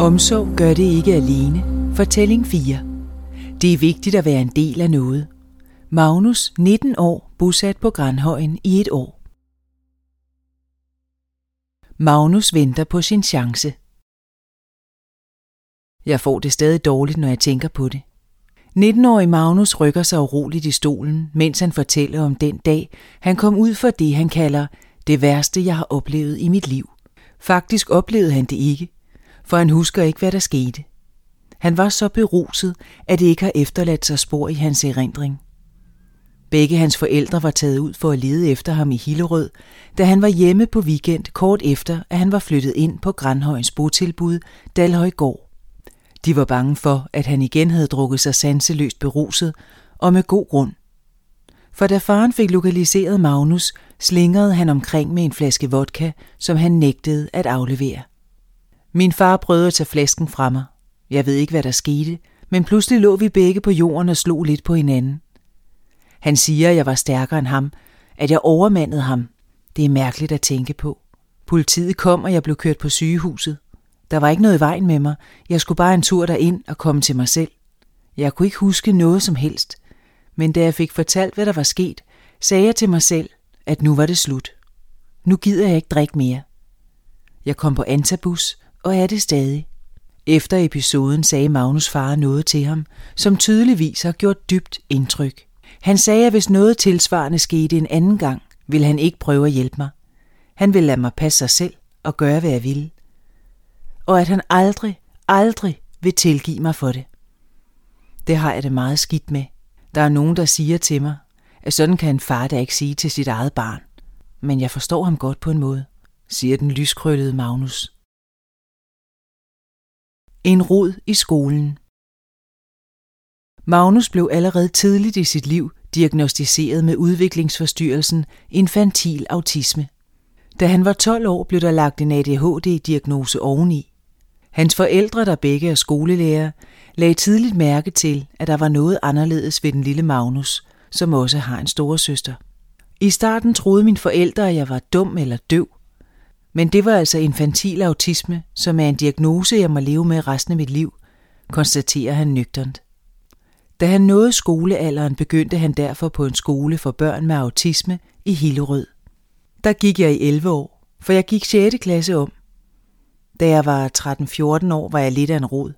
Omsorg gør det ikke alene. Fortælling 4. Det er vigtigt at være en del af noget. Magnus, 19 år, bosat på Grandhøjen i et år. Magnus venter på sin chance. Jeg får det stadig dårligt, når jeg tænker på det. 19-årig Magnus rykker sig uroligt i stolen, mens han fortæller om den dag, han kom ud for det, han kalder det værste, jeg har oplevet i mit liv. Faktisk oplevede han det ikke, for han husker ikke, hvad der skete. Han var så beruset, at det ikke har efterladt sig spor i hans erindring. Begge hans forældre var taget ud for at lede efter ham i Hillerød, da han var hjemme på weekend kort efter, at han var flyttet ind på Grandhøjens botilbud Dalhøjgård. De var bange for, at han igen havde drukket sig sanseløst beruset, og med god grund. For da faren fik lokaliseret Magnus, slingrede han omkring med en flaske vodka, som han nægtede at aflevere. Min far prøvede at tage flasken fra mig. Jeg ved ikke, hvad der skete, men pludselig lå vi begge på jorden og slog lidt på hinanden. Han siger, at jeg var stærkere end ham, at jeg overmandede ham. Det er mærkeligt at tænke på. Politiet kom, og jeg blev kørt på sygehuset. Der var ikke noget i vejen med mig. Jeg skulle bare en tur derind og komme til mig selv. Jeg kunne ikke huske noget som helst. Men da jeg fik fortalt, hvad der var sket, sagde jeg til mig selv, at nu var det slut. Nu gider jeg ikke drikke mere. Jeg kom på antabus, og er det stadig. Efter episoden sagde Magnus far noget til ham, som tydeligvis har gjort dybt indtryk. Han sagde, at hvis noget tilsvarende skete en anden gang, ville han ikke prøve at hjælpe mig. Han ville lade mig passe sig selv og gøre, hvad jeg ville og at han aldrig, aldrig vil tilgive mig for det. Det har jeg det meget skidt med. Der er nogen, der siger til mig, at sådan kan en far da ikke sige til sit eget barn. Men jeg forstår ham godt på en måde, siger den lyskrøllede Magnus. En rod i skolen Magnus blev allerede tidligt i sit liv diagnostiseret med udviklingsforstyrrelsen infantil autisme. Da han var 12 år, blev der lagt en ADHD-diagnose oveni. Hans forældre, der begge er skolelærer, lagde tidligt mærke til, at der var noget anderledes ved den lille Magnus, som også har en store søster. I starten troede mine forældre, at jeg var dum eller døv. Men det var altså infantil autisme, som er en diagnose, jeg må leve med resten af mit liv, konstaterer han nøgternt. Da han nåede skolealderen, begyndte han derfor på en skole for børn med autisme i Hillerød. Der gik jeg i 11 år, for jeg gik 6. klasse om. Da jeg var 13-14 år, var jeg lidt af en rod.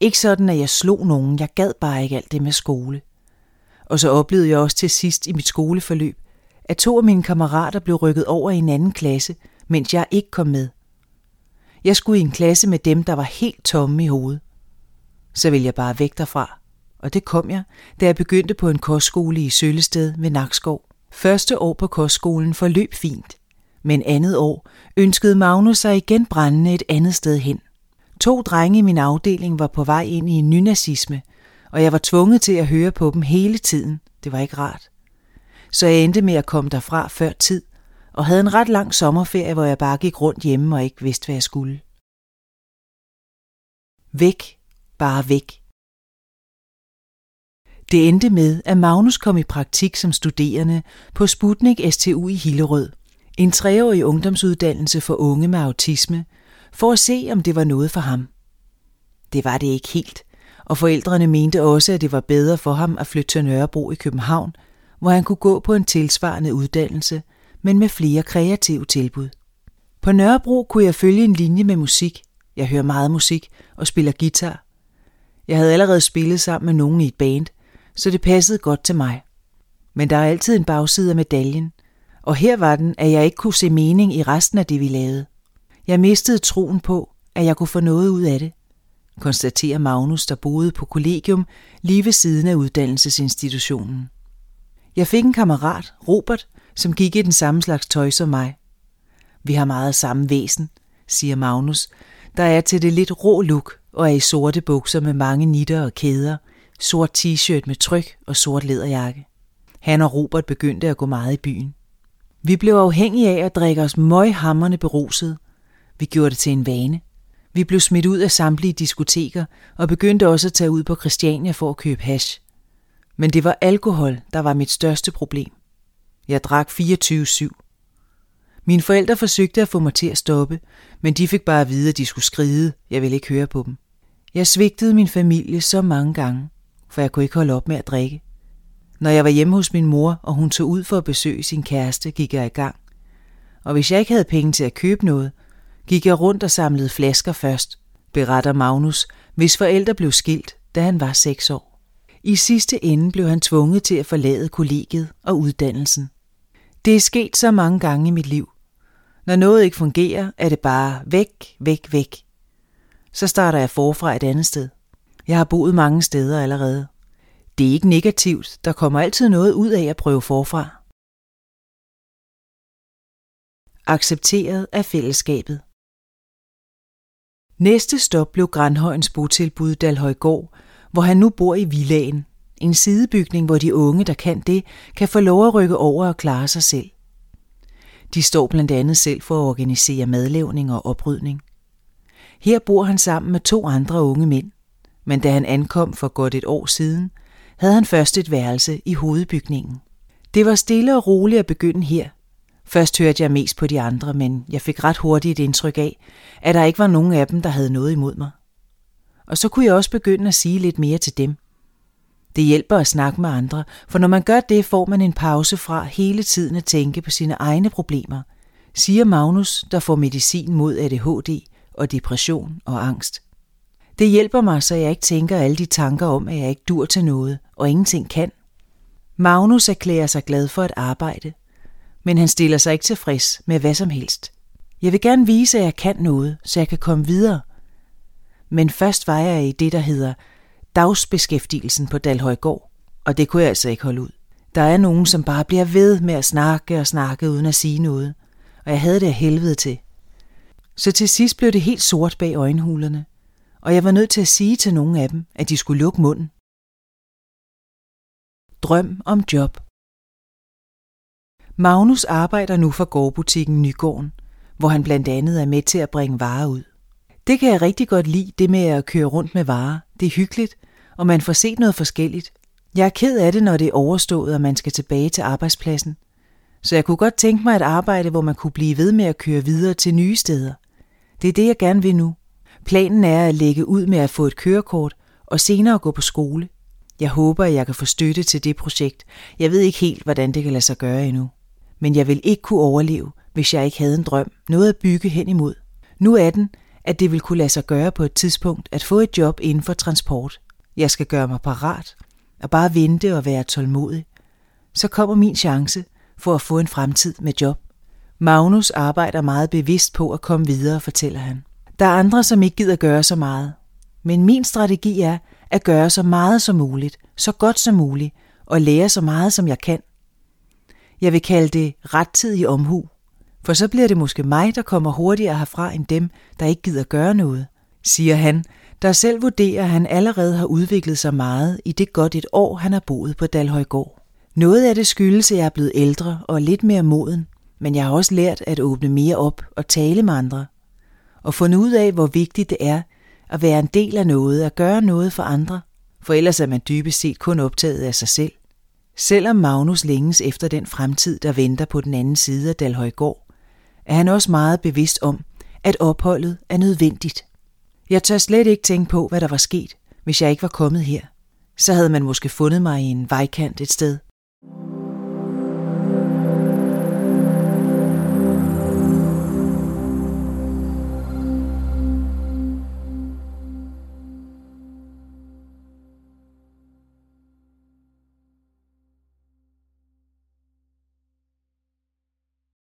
Ikke sådan, at jeg slog nogen. Jeg gad bare ikke alt det med skole. Og så oplevede jeg også til sidst i mit skoleforløb, at to af mine kammerater blev rykket over i en anden klasse, mens jeg ikke kom med. Jeg skulle i en klasse med dem, der var helt tomme i hovedet. Så ville jeg bare væk derfra. Og det kom jeg, da jeg begyndte på en kostskole i Søllested ved Nakskov. Første år på kostskolen forløb fint. Men andet år ønskede Magnus sig igen brændende et andet sted hen. To drenge i min afdeling var på vej ind i en nynazisme, og jeg var tvunget til at høre på dem hele tiden. Det var ikke rart. Så jeg endte med at komme derfra før tid, og havde en ret lang sommerferie, hvor jeg bare gik rundt hjemme og ikke vidste, hvad jeg skulle. Væk. Bare væk. Det endte med, at Magnus kom i praktik som studerende på Sputnik STU i Hillerød en treårig ungdomsuddannelse for unge med autisme, for at se, om det var noget for ham. Det var det ikke helt, og forældrene mente også, at det var bedre for ham at flytte til Nørrebro i København, hvor han kunne gå på en tilsvarende uddannelse, men med flere kreative tilbud. På Nørrebro kunne jeg følge en linje med musik. Jeg hører meget musik og spiller guitar. Jeg havde allerede spillet sammen med nogen i et band, så det passede godt til mig. Men der er altid en bagside af medaljen, og her var den, at jeg ikke kunne se mening i resten af det, vi lavede. Jeg mistede troen på, at jeg kunne få noget ud af det, konstaterer Magnus, der boede på kollegium lige ved siden af uddannelsesinstitutionen. Jeg fik en kammerat, Robert, som gik i den samme slags tøj som mig. Vi har meget samme væsen, siger Magnus, der er til det lidt rå look og er i sorte bukser med mange nitter og kæder, sort t-shirt med tryk og sort læderjakke. Han og Robert begyndte at gå meget i byen. Vi blev afhængige af at drikke os møghammerne beruset. Vi gjorde det til en vane. Vi blev smidt ud af samtlige diskoteker og begyndte også at tage ud på Christiania for at købe hash. Men det var alkohol, der var mit største problem. Jeg drak 24-7. Mine forældre forsøgte at få mig til at stoppe, men de fik bare at vide, at de skulle skride. Jeg ville ikke høre på dem. Jeg svigtede min familie så mange gange, for jeg kunne ikke holde op med at drikke. Når jeg var hjemme hos min mor, og hun tog ud for at besøge sin kæreste, gik jeg i gang. Og hvis jeg ikke havde penge til at købe noget, gik jeg rundt og samlede flasker først, beretter Magnus, hvis forældre blev skilt, da han var seks år. I sidste ende blev han tvunget til at forlade kollegiet og uddannelsen. Det er sket så mange gange i mit liv. Når noget ikke fungerer, er det bare væk, væk, væk. Så starter jeg forfra et andet sted. Jeg har boet mange steder allerede. Det er ikke negativt, der kommer altid noget ud af at prøve forfra. Accepteret af fællesskabet. Næste stop blev Grandhøjens botilbud Dalhøjgård, hvor han nu bor i villaen en sidebygning, hvor de unge, der kan det, kan få lov at rykke over og klare sig selv. De står blandt andet selv for at organisere madlavning og oprydning. Her bor han sammen med to andre unge mænd, men da han ankom for godt et år siden, havde han først et værelse i hovedbygningen. Det var stille og roligt at begynde her. Først hørte jeg mest på de andre, men jeg fik ret hurtigt et indtryk af, at der ikke var nogen af dem, der havde noget imod mig. Og så kunne jeg også begynde at sige lidt mere til dem. Det hjælper at snakke med andre, for når man gør det, får man en pause fra hele tiden at tænke på sine egne problemer, siger Magnus, der får medicin mod ADHD og depression og angst. Det hjælper mig, så jeg ikke tænker alle de tanker om, at jeg ikke dur til noget og ingenting kan. Magnus erklærer sig glad for at arbejde, men han stiller sig ikke tilfreds med hvad som helst. Jeg vil gerne vise, at jeg kan noget, så jeg kan komme videre. Men først var jeg i det, der hedder dagsbeskæftigelsen på Dalhøjgård, og det kunne jeg altså ikke holde ud. Der er nogen, som bare bliver ved med at snakke og snakke uden at sige noget, og jeg havde det af helvede til. Så til sidst blev det helt sort bag øjenhulerne, og jeg var nødt til at sige til nogen af dem, at de skulle lukke munden. Drøm om job Magnus arbejder nu for gårdbutikken Nygården, hvor han blandt andet er med til at bringe varer ud. Det kan jeg rigtig godt lide, det med at køre rundt med varer. Det er hyggeligt, og man får set noget forskelligt. Jeg er ked af det, når det er overstået, og man skal tilbage til arbejdspladsen. Så jeg kunne godt tænke mig et arbejde, hvor man kunne blive ved med at køre videre til nye steder. Det er det, jeg gerne vil nu. Planen er at lægge ud med at få et kørekort og senere gå på skole. Jeg håber, at jeg kan få støtte til det projekt. Jeg ved ikke helt, hvordan det kan lade sig gøre endnu. Men jeg vil ikke kunne overleve, hvis jeg ikke havde en drøm, noget at bygge hen imod. Nu er den, at det vil kunne lade sig gøre på et tidspunkt at få et job inden for transport. Jeg skal gøre mig parat og bare vente og være tålmodig. Så kommer min chance for at få en fremtid med job. Magnus arbejder meget bevidst på at komme videre, fortæller han. Der er andre, som ikke gider gøre så meget. Men min strategi er at gøre så meget som muligt, så godt som muligt, og lære så meget som jeg kan. Jeg vil kalde det rettidig omhu, for så bliver det måske mig, der kommer hurtigere herfra end dem, der ikke gider gøre noget, siger han, der selv vurderer, at han allerede har udviklet sig meget i det godt et år, han har boet på Dalhøjgård. Noget af det skyldes, at jeg er blevet ældre og lidt mere moden, men jeg har også lært at åbne mere op og tale med andre. Og fundet ud af, hvor vigtigt det er at være en del af noget, at gøre noget for andre, for ellers er man dybest set kun optaget af sig selv. Selvom Magnus længes efter den fremtid, der venter på den anden side af Dalhøjgård, er han også meget bevidst om, at opholdet er nødvendigt. Jeg tør slet ikke tænke på, hvad der var sket, hvis jeg ikke var kommet her. Så havde man måske fundet mig i en vejkant et sted.